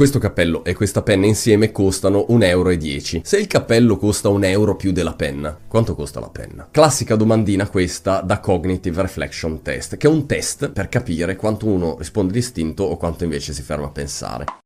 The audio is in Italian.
Questo cappello e questa penna insieme costano 1,10 euro. Se il cappello costa un euro più della penna, quanto costa la penna? Classica domandina questa da Cognitive Reflection Test, che è un test per capire quanto uno risponde distinto o quanto invece si ferma a pensare.